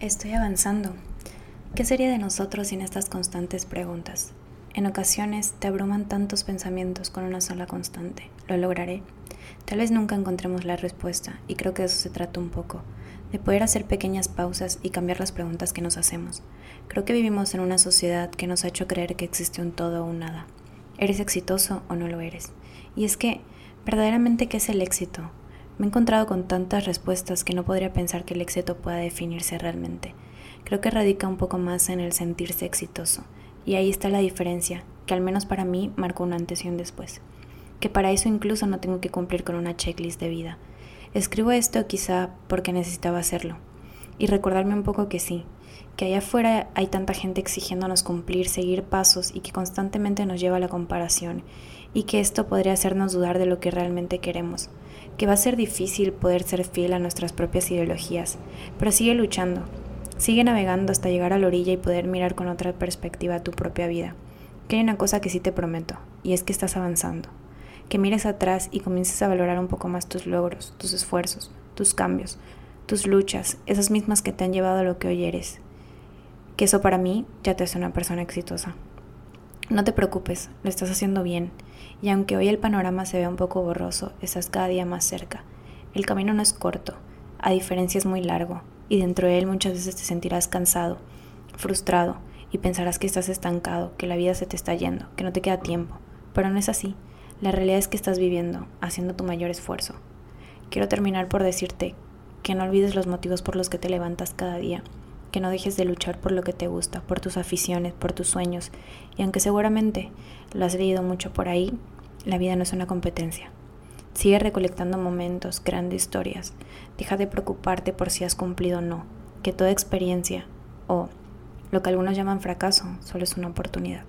Estoy avanzando. ¿Qué sería de nosotros sin estas constantes preguntas? En ocasiones te abruman tantos pensamientos con una sola constante. ¿Lo lograré? Tal vez nunca encontremos la respuesta, y creo que de eso se trata un poco, de poder hacer pequeñas pausas y cambiar las preguntas que nos hacemos. Creo que vivimos en una sociedad que nos ha hecho creer que existe un todo o un nada. ¿Eres exitoso o no lo eres? Y es que, verdaderamente, ¿qué es el éxito? Me he encontrado con tantas respuestas que no podría pensar que el éxito pueda definirse realmente. Creo que radica un poco más en el sentirse exitoso. Y ahí está la diferencia, que al menos para mí marcó un antes y un después. Que para eso incluso no tengo que cumplir con una checklist de vida. Escribo esto quizá porque necesitaba hacerlo. Y recordarme un poco que sí, que allá afuera hay tanta gente exigiéndonos cumplir, seguir pasos y que constantemente nos lleva a la comparación y que esto podría hacernos dudar de lo que realmente queremos, que va a ser difícil poder ser fiel a nuestras propias ideologías, pero sigue luchando, sigue navegando hasta llegar a la orilla y poder mirar con otra perspectiva tu propia vida. Que hay una cosa que sí te prometo, y es que estás avanzando, que mires atrás y comiences a valorar un poco más tus logros, tus esfuerzos, tus cambios, tus luchas, esas mismas que te han llevado a lo que hoy eres, que eso para mí ya te hace una persona exitosa. No te preocupes, lo estás haciendo bien, y aunque hoy el panorama se vea un poco borroso, estás cada día más cerca. El camino no es corto, a diferencia es muy largo, y dentro de él muchas veces te sentirás cansado, frustrado, y pensarás que estás estancado, que la vida se te está yendo, que no te queda tiempo. Pero no es así. La realidad es que estás viviendo, haciendo tu mayor esfuerzo. Quiero terminar por decirte que no olvides los motivos por los que te levantas cada día que no dejes de luchar por lo que te gusta, por tus aficiones, por tus sueños. Y aunque seguramente lo has leído mucho por ahí, la vida no es una competencia. Sigue recolectando momentos, creando historias. Deja de preocuparte por si has cumplido o no, que toda experiencia o lo que algunos llaman fracaso solo es una oportunidad.